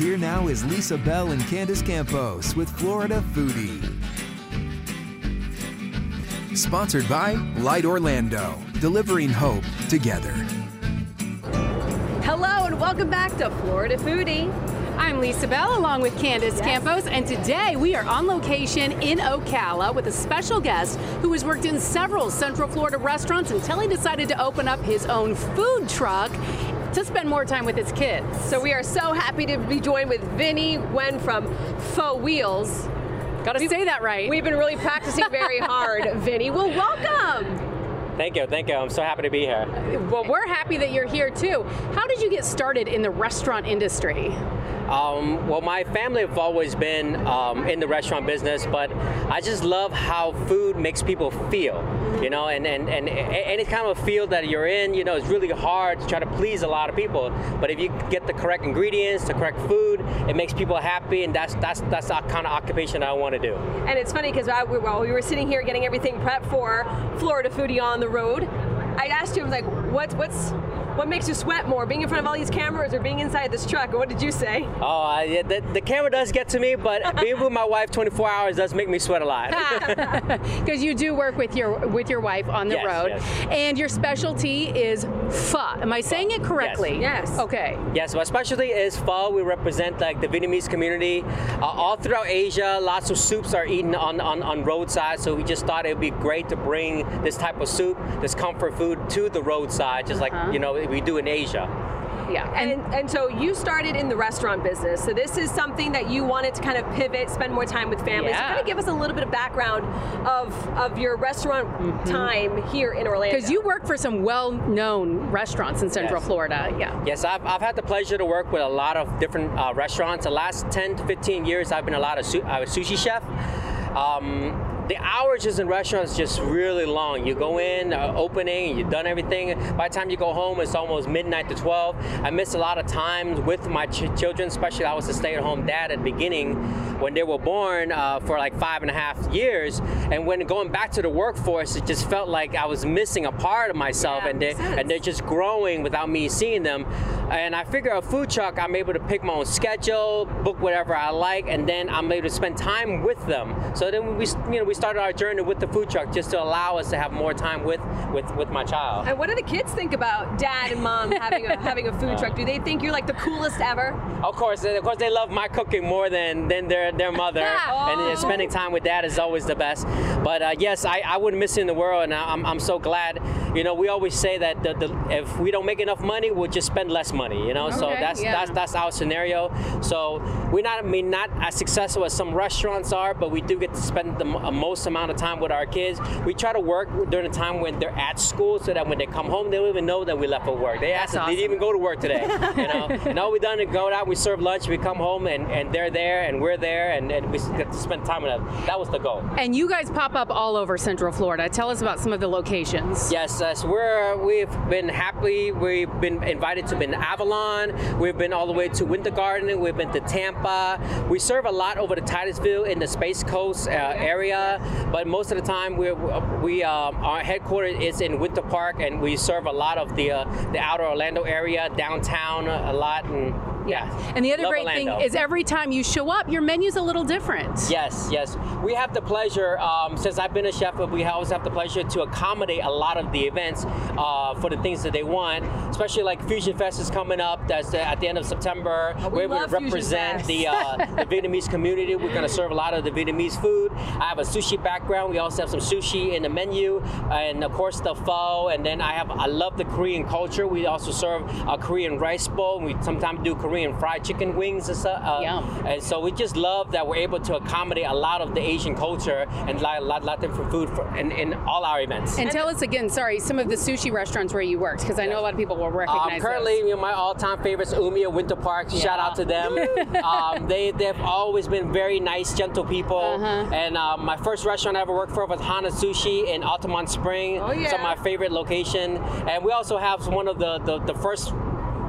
Here now is Lisa Bell and Candace Campos with Florida Foodie. Sponsored by Light Orlando, delivering hope together. Hello and welcome back to Florida Foodie. I'm Lisa Bell along with Candace yes. Campos, and today we are on location in Ocala with a special guest who has worked in several Central Florida restaurants until he decided to open up his own food truck to spend more time with his kids. So we are so happy to be joined with Vinnie Nguyen from Pho Wheels. Got to say that right. We've been really practicing very hard, Vinnie. Well, welcome. Thank you, thank you. I'm so happy to be here. Well, we're happy that you're here too. How did you get started in the restaurant industry? Um, well, my family have always been um, in the restaurant business, but I just love how food makes people feel. You know, and, and, and any kind of field that you're in, you know, it's really hard to try to please a lot of people. But if you get the correct ingredients, the correct food, it makes people happy, and that's that's that's the kind of occupation I want to do. And it's funny because while we were sitting here getting everything prepped for Florida Foodie on the road, I asked you, I was like, what's what's what makes you sweat more, being in front of all these cameras or being inside this truck? What did you say? Oh, uh, yeah, the, the, camera does get to me, but being with my wife 24 hours does make me sweat a lot. Because you do work with your with your wife on the yes, road, yes. and your specialty is pho. Am I saying it correctly? Yes. yes. Okay. Yes, my specialty is pho. We represent like the Vietnamese community uh, all throughout Asia. Lots of soups are eaten on, on on roadside, so we just thought it would be great to bring this type of soup, this comfort food, to the roadside, just uh-huh. like you know we do in Asia. Yeah, and, and, and so you started in the restaurant business. So this is something that you wanted to kind of pivot, spend more time with families. Yeah. So kind of give us a little bit of background of of your restaurant mm-hmm. time here in Orlando. Because you work for some well-known restaurants in Central yes. Florida. Yeah. Yes, I've, I've had the pleasure to work with a lot of different uh, restaurants. The last 10 to 15 years, I've been a lot of su- I was sushi chef. Um, the hours just in restaurants just really long. You go in, uh, opening, you've done everything. By the time you go home, it's almost midnight to 12. I miss a lot of times with my ch- children, especially I was a stay-at-home dad at the beginning when they were born uh, for like five and a half years. And when going back to the workforce, it just felt like I was missing a part of myself, yeah, and they and they're just growing without me seeing them. And I figure a food truck, I'm able to pick my own schedule, book whatever I like, and then I'm able to spend time with them. So then we, you know, we started our journey with the food truck just to allow us to have more time with with, with my child. And what do the kids think about dad and mom having a having a food truck? Do they think you're like the coolest ever? Of course, of course, they love my cooking more than than their their mother, oh. and spending time with dad is always the best. But uh, yes, I, I wouldn't miss it in the world, and I'm, I'm so glad. You know, we always say that the, the, if we don't make enough money, we'll just spend less money. You know, okay, so that's yeah. that's that's our scenario. So we're not I mean not as successful as some restaurants are, but we do get to spend the most amount of time with our kids. We try to work during the time when they're at school, so that when they come home, they don't even know that we left for work. They ask, awesome. did you even go to work today? you know, and all we done is go out, we serve lunch, we come home, and, and they're there, and we're there, and, and we get to spend time with them. That was the goal. And you guys pop up all over Central Florida. Tell us about some of the locations. Yes, yes, we're we've been happy. We've been invited to been Avalon. We've been all the way to Winter Garden. We've been to Tampa. We serve a lot over the Titusville in the Space Coast uh, area, but most of the time we we um, our headquarters is in Winter Park, and we serve a lot of the uh, the outer Orlando area, downtown a lot, and yeah. And the other Love great Orlando. thing is every time you show up, your menu's a little different. Yes, yes. We have the pleasure, um, since I've been a chef, we always have the pleasure to accommodate a lot of the events uh, for the things that they want, especially like Fusion Fest is coming up. That's at the end of September. Oh, we We're able to represent the, uh, the Vietnamese community. We're going to serve a lot of the Vietnamese food. I have a sushi background. We also have some sushi in the menu, and of course the pho. And then I have I love the Korean culture. We also serve a Korean rice bowl. We sometimes do Korean fried chicken wings and stuff. Uh, Yum. And so we just love that we're able to accommodate a lot of the Asian culture and a lot, lot, lot different food for, in, in all our events. And tell us again, sorry, some of the sushi restaurants where you worked? Because I know a lot of people will Um, recognize currently, those. you know, my all-time favorites, Umiya Winter Park. Shout out to them. um, they they've always been very nice, gentle people. Uh-huh. And um, my first restaurant I ever worked for was Hana Sushi in Altamonte Spring. Oh, yeah. It's my favorite location. And we also have one of the the, the first.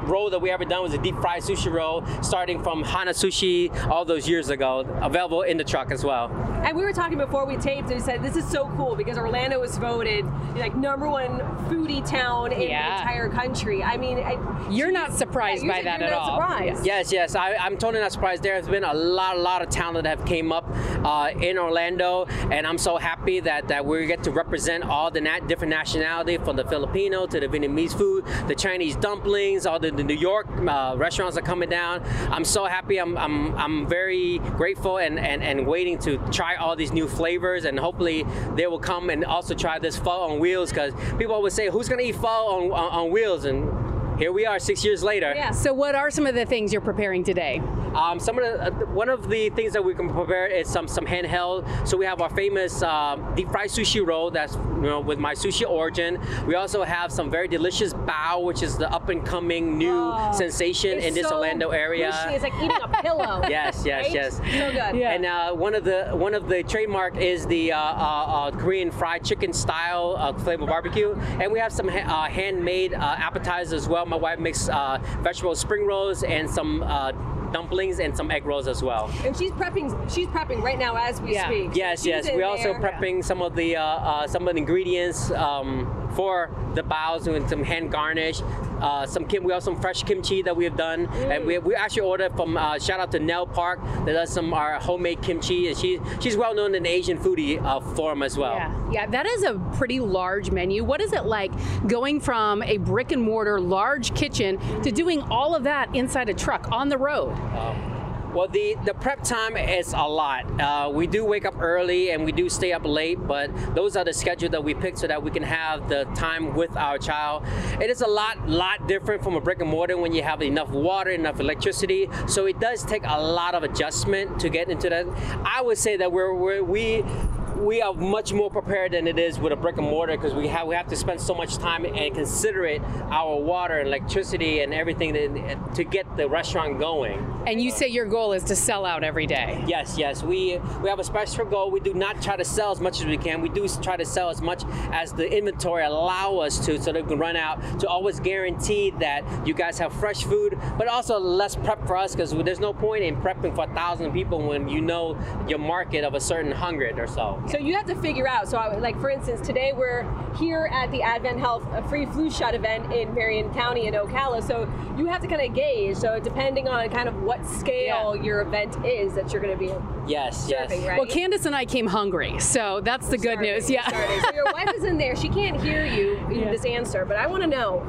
Roll that we ever done was a deep fried sushi roll, starting from Hana Sushi all those years ago, available in the truck as well. And we were talking before we taped, and we said this is so cool because Orlando was voted like number one foodie town in Yeah. the entire country. I mean, I, You're not surprised Yeah, by that at all. surprised. Yes, yes, I, I'm totally not surprised. There has been a lot, a lot of talent that have came up uh, in Orlando, and I'm so happy that, that we get to represent all the nat- different nationality, from the Filipino to the Vietnamese food, the Chinese dumplings, all the, the New York uh, restaurants are coming down. I'm so happy. I'm, I'm, I'm very grateful and, and, and waiting to try all these new flavors, and hopefully they will come and also try this pho on wheels because people always say, "Who's gonna eat pho on, on, on wheels?" and here we are, six years later. yeah. So, what are some of the things you're preparing today? Um, some of the, uh, one of the things that we can prepare is some some handheld. So we have our famous um, deep fried sushi roll that's you know with my sushi origin. We also have some very delicious bao, which is the up and coming new Oh, sensation in this so Orlando area. It's like eating a pillow. Yes, yes, right? yes. So good. Yeah. And uh, one of the one of the trademark is the uh, uh, uh, Korean fried chicken style uh, flavor barbecue, and we have some ha- uh, handmade uh, appetizers as well. My wife makes uh, vegetable spring rolls and some uh, dumplings and some egg rolls as well. And she's prepping. She's prepping right now as we Yeah. speak. Yes, She's yes. We're also there. prepping some of the uh, uh, some of the ingredients um, for the baos and some hand garnish. Uh, some kim- we have some fresh kimchi that we have done, and we, we actually ordered from uh, shout out to Nell Park that does some our homemade kimchi, and she she's well known in the Asian foodie uh, forum as well. Yeah, yeah, that is a pretty large menu. What is it like going from a brick and mortar large kitchen to doing all of that inside a truck on the road? Well, the, the prep time is a lot. Uh, we do wake up early and we do stay up late, but those are the schedule that we pick so that we can have the time with our child. It is a lot, lot different from a brick and mortar when you have enough water, enough electricity. So it does take a lot of adjustment to get into that. I would say that we're, we're we we are much more prepared than it is with a brick and mortar because we have we have to spend so much time and considerate our water and electricity and everything that, to get the restaurant going. And you say your goal is to sell out every day. Yes, yes. We we have a special goal. We do not try to sell as much as we can. We do try to sell as much as the inventory allow us to, so that we can run out. To always guarantee that you guys have fresh food, but also less prep for us because there's no point in prepping for a thousand people when you know your market of a certain hundred or so. So you have to figure out. So, I, like for instance, today we're here at the Advent Health a free flu shot event in Marion County in Ocala. So you have to kind of gauge. So depending on kind of what scale Yeah. your event is that you're going to be Yes, yes. right? Well, Candace and I came hungry, so that's the good Starting, news. Yeah. So your wife is in there. She can't hear you in Yeah. this answer, but I want to know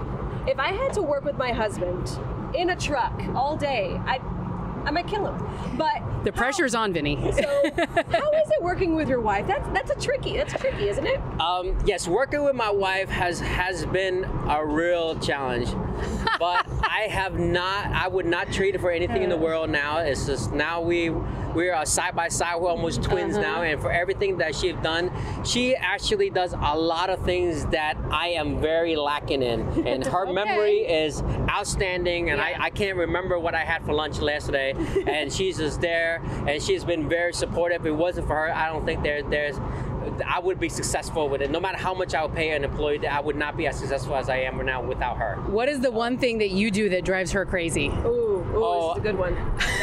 if I had to work with my husband in a truck all day, I I might kill him. But The pressure's on, Vinnie. So how is it working with your wife? That's that's a tricky. That's tricky, isn't it? Um, yes, working with my wife has has been a real challenge, but I have not. I would not trade it for anything in the world now. It's just now we we are uh, side by side. We're almost twins now, uh-huh. and for everything that she's done, she actually does a lot of things that I am very lacking in, and her Okay. memory is outstanding. And I, I can't remember what I had for lunch yesterday, and she's just there, and she's been very supportive. If it wasn't for her, I don't think there there's. I would be successful with it. No matter how much I would pay an employee, I would not be as successful as I am right now without her. What is the one thing that you do that drives her crazy? Ooh, ooh, Oh. this is a good one.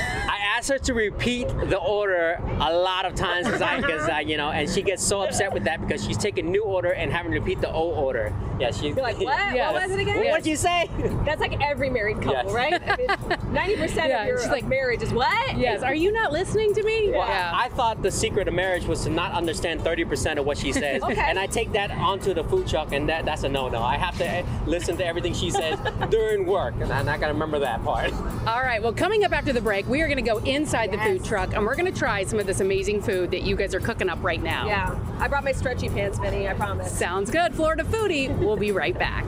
I asked her to repeat the order a lot of times because I, cause I, you know, and she gets so upset with that because she's taking new order and having to repeat the old order. Yeah, she's You're like, what? Yes. What was it again? What'd you say? That's like every married couple, Yes. right? Ninety percent Yeah, of your she's like- marriage is what? Yes. Are you not listening to me? Well, I thought the secret of marriage was to not understand 30% of what she says. Okay. And I take that onto the food truck, and that, that's a no no. I have to eh, listen to everything she says during work, and I'm not going to remember that part. All right. Well, coming up after the break, we are going to go inside the food truck and we're going to try some of this amazing food that you guys are cooking up right now. Yeah. I brought my stretchy pants, Vinnie. I promise. Sounds good. Florida Foodie. We'll be right back.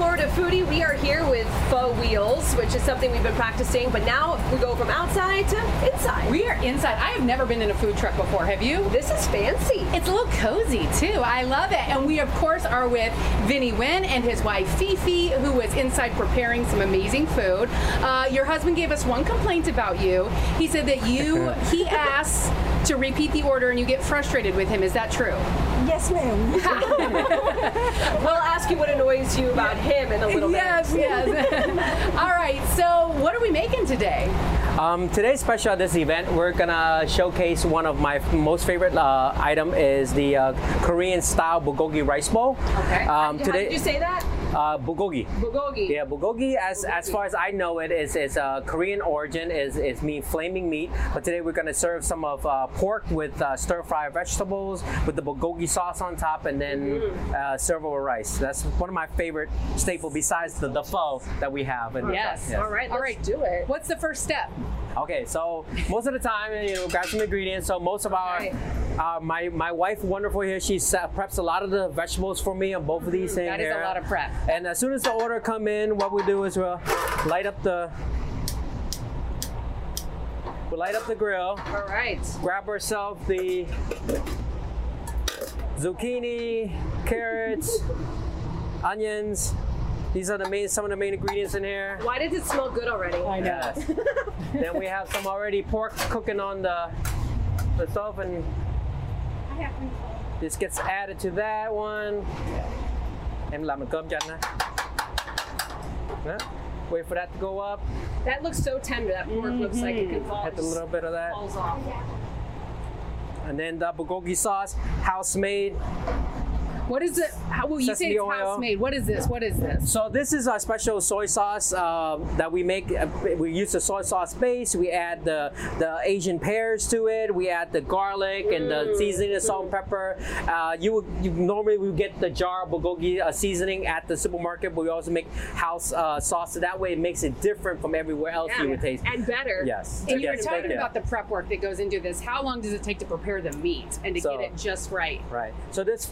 Florida Foodie. We are here with Pho Wheels, which is something we've been practicing, but now we go from outside to inside. We are inside. I have never been in a food truck before. Have you? This is fancy. It's a little cozy too. I love it. And we, of course, are with Vinnie Nguyen and his wife Phi Phi, who was inside preparing some amazing food. Uh, your husband gave us one complaint about you. He said that you, he asks to repeat the order and you get frustrated with him. Is that true? Yes, ma'am. We'll ask you what annoys you about him in a little Yes, bit. yes. Yes. All right. So, what are we making today? Um, today's special at this event, we're gonna showcase one of my most favorite uh, item is the uh, Korean style bulgogi rice bowl. Okay. Um, How today, did you say that? Uh, bulgogi. Bulgogi. Yeah, bulgogi, as as far as I know it, is is uh, Korean origin. is is mean flaming meat. But today we're gonna serve some of uh, pork with uh, stir fry vegetables with the bulgogi sauce on top, and then uh, serve over rice. That's one of my favorite staple besides the, the pho that we have. And Yes. All right. All right. do it. What's the first step? Okay, so most of the time, you know, grab some ingredients. So most of our, Right. uh, my my wife, wonderful here, she set, preps a lot of the vegetables for me on both of these things. That is a lot of prep. And as soon as the order come in, what we do is we'll light up the, we light up the grill, All right. grab ourselves the zucchini, carrots, onions. These are the main, some of the main ingredients in here. Why does it smell good already? I know. Yes. then we have some already pork cooking on the the stove, and this gets added to that one. Em làm cơm cho anh. Đó. Wait for that to go up. That looks so tender. That pork looks like it can mm-hmm. fall. Add a little bit of that. falls off. And then the bulgogi sauce, house made. What is it? How will you say it's oil. house made? What is this? What is this? So this is our special soy sauce uh, that we make. Uh, we use the soy sauce base. We add the the Asian pears to it. We add the garlic and the seasoning, the salt and pepper. Uh, you would you normally we get the jar of bulgogi uh, seasoning at the supermarket, but we also make house uh, sauce. So that way it makes it different from everywhere else you would taste. And better. Yes. And you were talking yeah. about the prep work that goes into this. How long does it take to prepare the meat and to So- get it just right? Right. So this.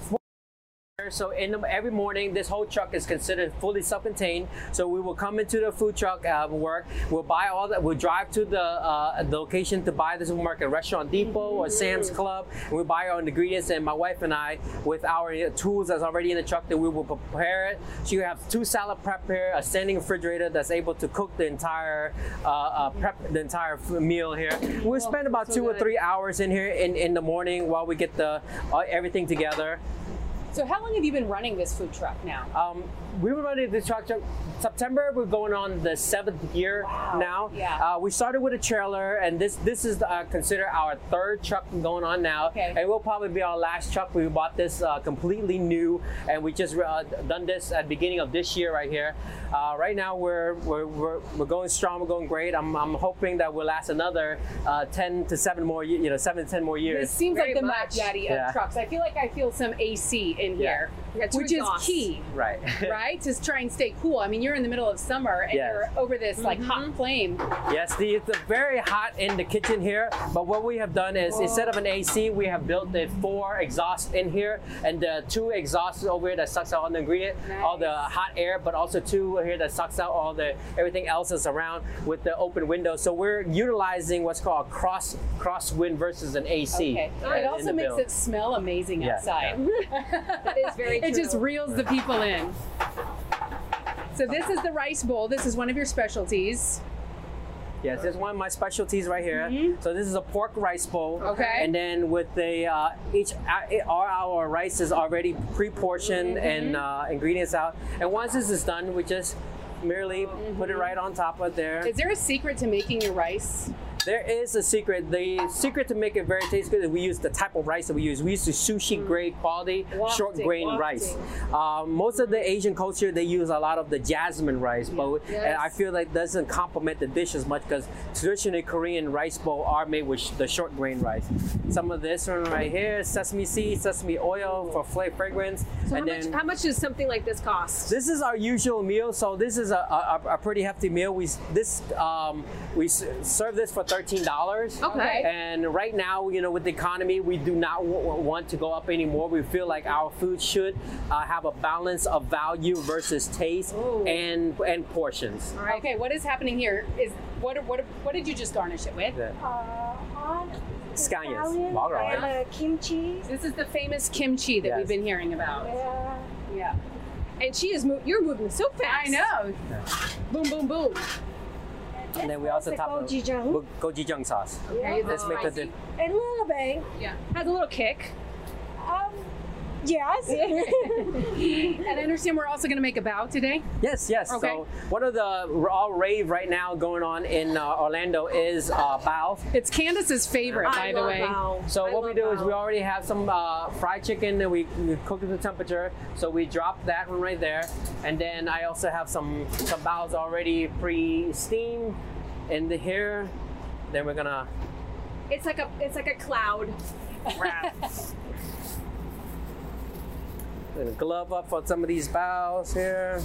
So in the, every morning, this whole truck is considered fully self-contained. So we will come into the food truck uh, work. We'll buy all that. We'll drive to the, uh, the location to buy the supermarket, Restaurant Depot or Sam's Club. And we buy our ingredients. And my wife and I, with our tools that's already in the truck, that we will prepare it. So you have two salad prep here, a standing refrigerator that's able to cook the entire uh, uh, prep the entire meal here. We'll spend about two or three hours in here in, in the morning while we get the uh, everything together. So how long have you been running this food truck now? Um, we were running this truck September. We're going on the seventh year now. Yeah. Uh, we started with a trailer, and this this is uh, considered our third truck going on now. Okay. And it will probably be our last truck. We bought this uh, completely new, and we just uh, done this at the beginning of this year right here. Uh, right now we're, we're we're we're going strong. We're going great. I'm, I'm hoping that we'll last another uh, ten to seven more ye- you know seven to ten more years. This seems Very like the much. Mac Daddy of Yeah. trucks. I feel like I feel some AC in here, Yeah, two which is exhausts. key, right. right? To try and stay cool. I mean, you're in the middle of summer and Yes. you're over this like Mm-hmm. hot flame. Yes, the, it's very hot in the kitchen here. But what we have done is instead of an AC, we have built the four exhausts in here, and the two exhausts over here that sucks out all the ingredient, all the hot air, but also two here that sucks out all the everything else that's around with the open window. So we're utilizing what's called a cross crosswind versus an AC. Okay. It also makes build. it smell amazing Yeah, outside. That is very it just reels the people in. So this is the rice bowl. This is one of your specialties. Yes, this is one of my specialties right here. So this is a pork rice bowl. Mm-hmm. Okay. And then with the uh, each uh, all our rice is already pre-portioned Mm-hmm. and uh, ingredients out. And once this is done, we just merely put it right on top of there. Is there a secret to making your rice? There is a secret. The secret to make it very tasty is we use the type of rice that we use. We use the sushi grade quality, short grain wafting. rice. Um, most of the Asian culture they use a lot of the jasmine rice, but and I Yes. feel like doesn't complement the dish as much because traditionally Korean rice bowl are made with sh- the short grain rice. Some of this one right here, sesame seeds, sesame oil for flavor fragrance, So how and much, how much does something like this cost? This is our usual meal, so this is a, a, a pretty hefty meal. We this um, we serve this for thirteen dollars. Okay. And right now, you know, with the economy, we do not w- w- want to go up anymore. We feel like our food should uh, have a balance of value versus taste and and portions. Okay, what is happening here? Is what what what did you just garnish it with? Yeah. Uh, on Scallions. scallion Wow, right. and uh, kimchi. This is the famous kimchi that Yes. we've been hearing about. Yeah. Yeah. And she is mo- you're moving so fast. I know. Boom, boom, boom. And then we also That's the top it gochujang. with gochujang sauce. Okay, Let's make the spicy. di- A little bit. Yeah. Has a little kick. Um, yes. And I understand we're also going to make a bow today. Yes, yes. Okay. So one of the all rave right now going on in uh, Orlando is uh, bao. It's Candace's favorite, by I the love way. bao. So I what we love do is we already have some uh, fried chicken that we, we cook at the temperature. So we drop that one right there, and then I also have some some baos already pre-steamed in the here. Then we're gonna It's like a it's like a cloud. wrap. Gonna glove up on some of these baos here.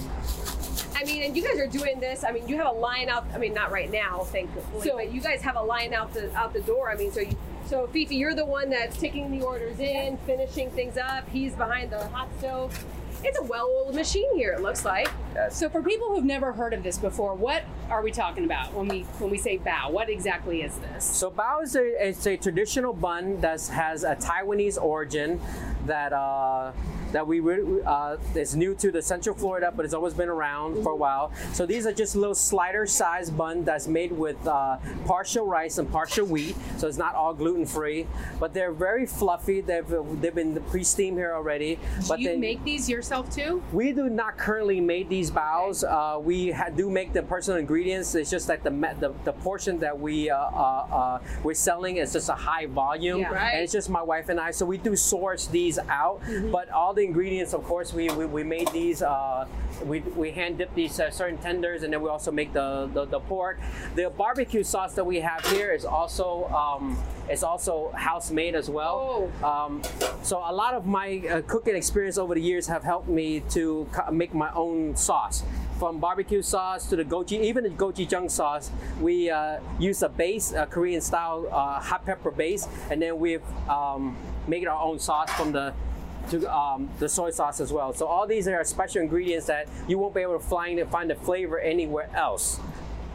I mean, and you guys are doing this. I mean, you have a line out. I mean, not right now, thankfully, So- but you guys have a line out the out the door. I mean, so you, so Phi Phi, you're the one that's taking the orders in, finishing things up. He's behind the hot stove. It's a well-oiled machine here. It looks like. Yes. So for people who've never heard of this before, what are we talking about when we when we say bao? What exactly is this? So bao is a, it's a traditional bun that has a Taiwanese origin that uh, that we uh, is new to the Central Florida, but it's always been around for a while. So these are just little slider sized bun that's made with uh, partial rice and partial wheat. So it's not all gluten free, but they're very fluffy. They've they've been pre-steamed here already. But Do you then make these yourself too? we do not currently make these baos. Uh, we do make the personal ingredients. It's just that the the, the portion that we uh, uh, uh, we're selling is just a high volume, Yeah. Right. and it's just my wife and I. So we do source these out, Mm-hmm. but all the ingredients, of course, we we, we made these. Uh, we, we hand dip these uh, certain tenders, and then we also make the, the, the pork. The barbecue sauce that we have here is also um, is also house made as well. Oh. Um, so a lot of my uh, cooking experience over the years have helped me to make my own sauce. From barbecue sauce to the gochi, even the gochujang sauce, we uh, use a base, a Korean style uh, hot pepper base, and then we've um, made our own sauce from the to um, the soy sauce as well. So all these are special ingredients that you won't be able to find find the flavor anywhere else.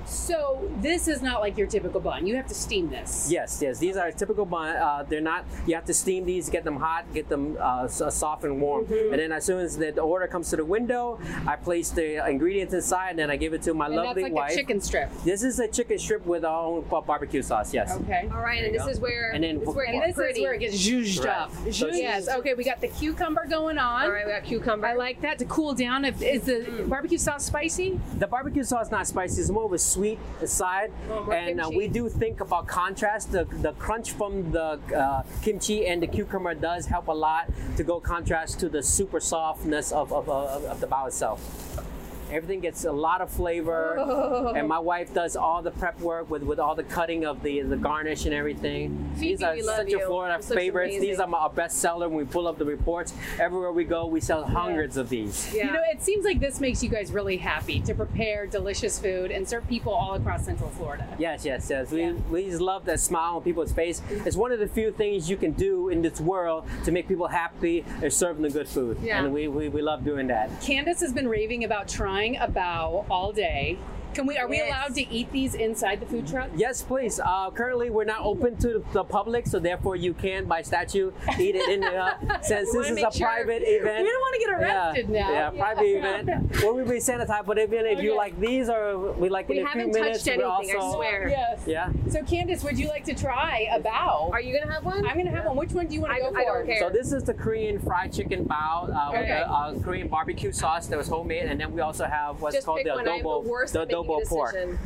So this is not like your typical bun. You have to steam this. Yes, yes. These are typical bun. Uh, they're not. You have to steam these, get them hot, get them uh, soft and warm, Mm-hmm. and then as soon as the, the order comes to the window, I place the ingredients inside, and then I give it to my And that's lovely like wife. a chicken strip. This is a chicken strip with our own barbecue sauce. Yes. Okay. All right, and this go. is where And then this is where it And gets this is where it gets zhuzhed Right. up. So it's- yes. Okay, we got the cucumber going on. All right, we got cucumber. I like that to cool down. If is the barbecue sauce spicy? The barbecue sauce is not spicy. It's more of a sweet side, more and uh, we do think about contrast. The, the crunch from the uh, kimchi and the cucumber does help a lot to go contrast to the super softness of, of, of, of the bao itself. Everything gets a lot of flavor, oh. and my wife does all the prep work with, with all the cutting of the, the garnish and everything. These Phi Phi, are love Central. Florida looks favorites. These are my, our best seller. When we pull up the reports, everywhere we go, we sell hundreds of these. Yeah. You know, it seems like this makes you guys really happy to prepare delicious food and serve people all across Central Florida. Yes, yes, yes. We, Yeah. we just love that smile on people's face. It's one of the few things you can do in this world to make people happy is serving the good food. Yeah. And we, we, we love doing that. Candace has been raving about trying a bao all day. Can we? Are we allowed to eat these inside the food truck? Yes, please. Uh, currently, we're not open to the public, so therefore you can, by statute, eat it in the. Uh, since this is a sure- private event. We don't want to get arrested yeah, now. Yeah, private event. Well, we be sanitized, but even if you like these, or we like We in a few haven't minutes, touched we anything, I swear. Yes. Yeah. So Candace, would you like to try a bao? Are you gonna have one? I'm gonna have one. Which one do you want to go I for? don't care. So this is the Korean fried chicken bao uh, with Okay. a uh, Korean barbecue sauce that was homemade, and then we also have what's Just called the one. I'm the adobo, worst the at making a adobo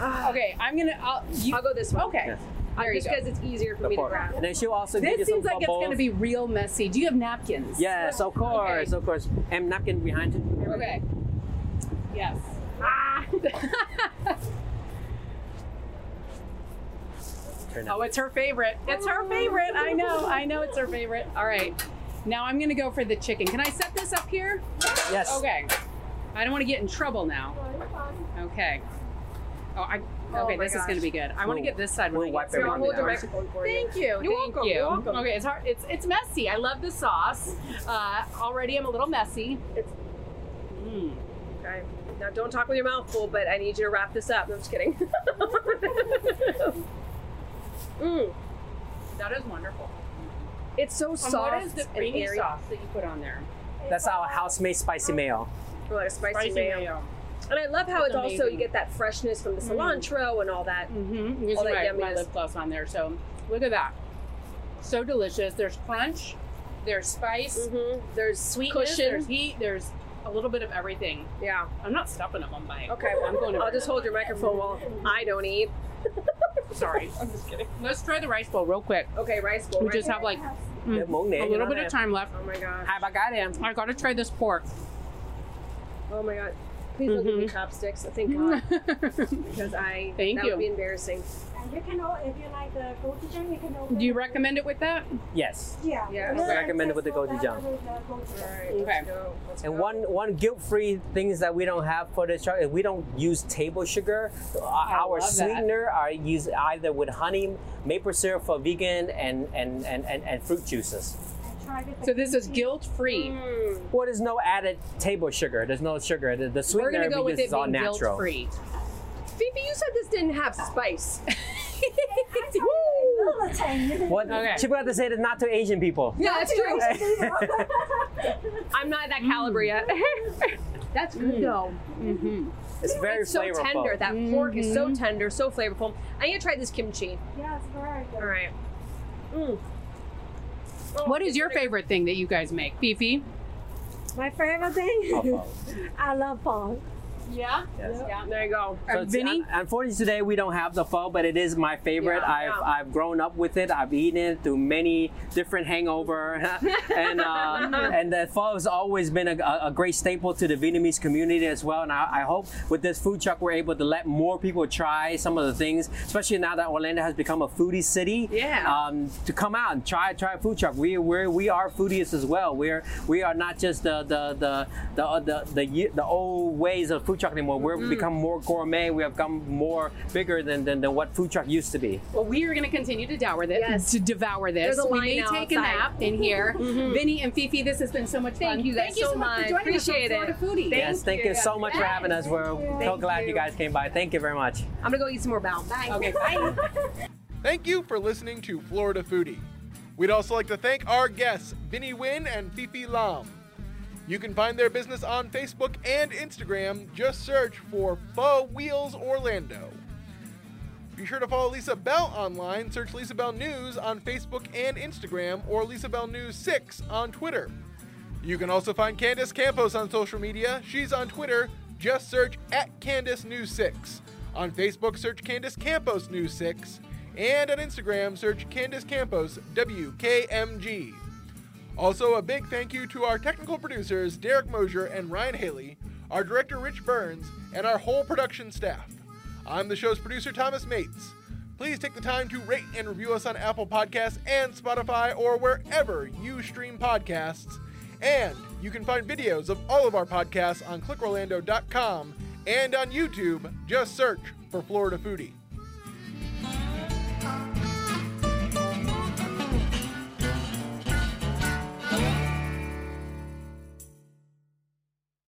pork. Okay, I'm gonna. I'll, you, I'll go this one. Okay. Yeah. Uh, There just because it's easier for The me to grab. And then she'll also give you This seems like it's gonna be real messy. Do you have napkins? Yes, of course, Okay. of course. And napkin behind you. Okay. Yes. Turn Oh, it's her favorite. It's her favorite. I know. I know it's her favorite. All right. Now I'm gonna go for the chicken. Can I set this up here? Yes. Okay. I don't want to get in trouble now. Okay. Oh, I Okay, my this is going to be good. I want to get this side we'll when I wipe get Here, I'll everything down. microphone. Thank you. You're thank welcome, you. you're welcome. Okay, it's hard. It's it's messy. I love the sauce. Uh, already, I'm a little messy. It's- Mm. Okay. Now don't talk with your mouth full, but I need you to wrap this up. No, I'm just kidding. mm, That is wonderful. it's so And soft what is the creamy sauce that you put on there? That's our house-made spicy mayo. Or like a spicy, Spicy mayo. mayo. And I love how It's it's also you get that freshness from the cilantro and all that. Mm-hmm. This All is that my, my lip gloss on there. So look at that. So delicious. There's crunch. There's spice. hmm There's Sweetness. cushion. There's heat. There's a little bit of everything. Yeah. I'm not stuffing it one bite. Okay. I'm going to. I'll just hold your microphone while I don't eat. Sorry. I'm just kidding. Let's try the rice bowl real quick. Okay, rice bowl. We rice just have like Cái muỗng nè a little bit of time left. Oh my gosh. Hai ba cái đi em. I gotta try this pork. Oh my god. Please don't give me chopsticks. Thank God. Because I Thank that you. would be embarrassing. And you can, o- if you like the gochujang, you can open Do you it. recommend it with that? Yes. Yeah. Yeah. It's I recommend it with the accessible gochujang. with the gochujang. Alright, Okay. let's go. Let's And go. one one guilt-free things that we don't have for this truck is we don't use table sugar. Uh, Our love that. sweetener are used either with honey, maple syrup for vegan, and and and, and, and fruit juices. And try with the So this is guilt free. Mm. Well, there's no added table sugar. There's no sugar. The, the We're sweetener gonna go with use it is all being guilt natural. free. Phoebe, you said this didn't have spice. I told you, a little tang. What Okay. she forgot to say is not to Asian people. yeah, that's true. true. I'm not that caliber yet. that's good mm. though. It's very it's so flavorful. tender. That pork is so tender, so flavorful. I need to try this kimchi. yes, very good. All right. Mm. What is your favorite thing that you guys make? Phi Phi? My favorite thing? I love pho. Yeah. Yes. Yeah. There you go. So Vinnie? unfortunately, today we don't have the pho, but it is my favorite. Yeah, I've yeah. I've grown up with it. I've eaten it through many different hangover, and uh, and the pho has always been a, a- a great staple to the Vietnamese community as well. And I, I hope with this food truck we're able to let more people try some of the things, especially now that Orlando has become a foodie city. Yeah. Um, to come out and try try a food truck. We we we are foodies as well. We're we are not just the the the the the, the, ye- the old ways of food truck anymore. We've Mm-hmm. become more gourmet. We have become more bigger than, than, than what food truck used to be. Well, we are going to continue to devour this. Yes. To devour this. There's a we line may now take a outside. nap in here. Vinnie and Phi Phi, this has been so much fun. Thank you guys Thank you so so much much. for joining Appreciate us on it. Florida Foodie. Thank yes, thank you you. so much for having us. We're so glad you. you. guys came by. Thank you very much. I'm gonna go eat some more bao. Bye. Okay, bye. Thank you for listening to Florida Foodie. We'd also like to thank our guests, Vinnie Nguyen and Phi Phi Lam. You can find their business on Facebook and Instagram. Just search for Pho Wheels Orlando. Be sure to follow Lisa Bell online. Search Lisa Bell News on Facebook and Instagram, or Lisa Bell News 6 on Twitter. You can also find Candace Campos on social media. She's on Twitter. Just search at Candace News 6. On Facebook, search Candace Campos News 6. And on Instagram, search Candace Campos WKMG. Also, a big thank you to our technical producers, Derek Mosier and Ryan Haley, our director, Rich Burns, and our whole production staff. I'm the show's producer, Thomas Mates. Please take the time to rate and review us on Apple Podcasts and Spotify or wherever you stream podcasts. And you can find videos of all of our podcasts on clickorlando.com and on YouTube. Just search for Florida Foodie.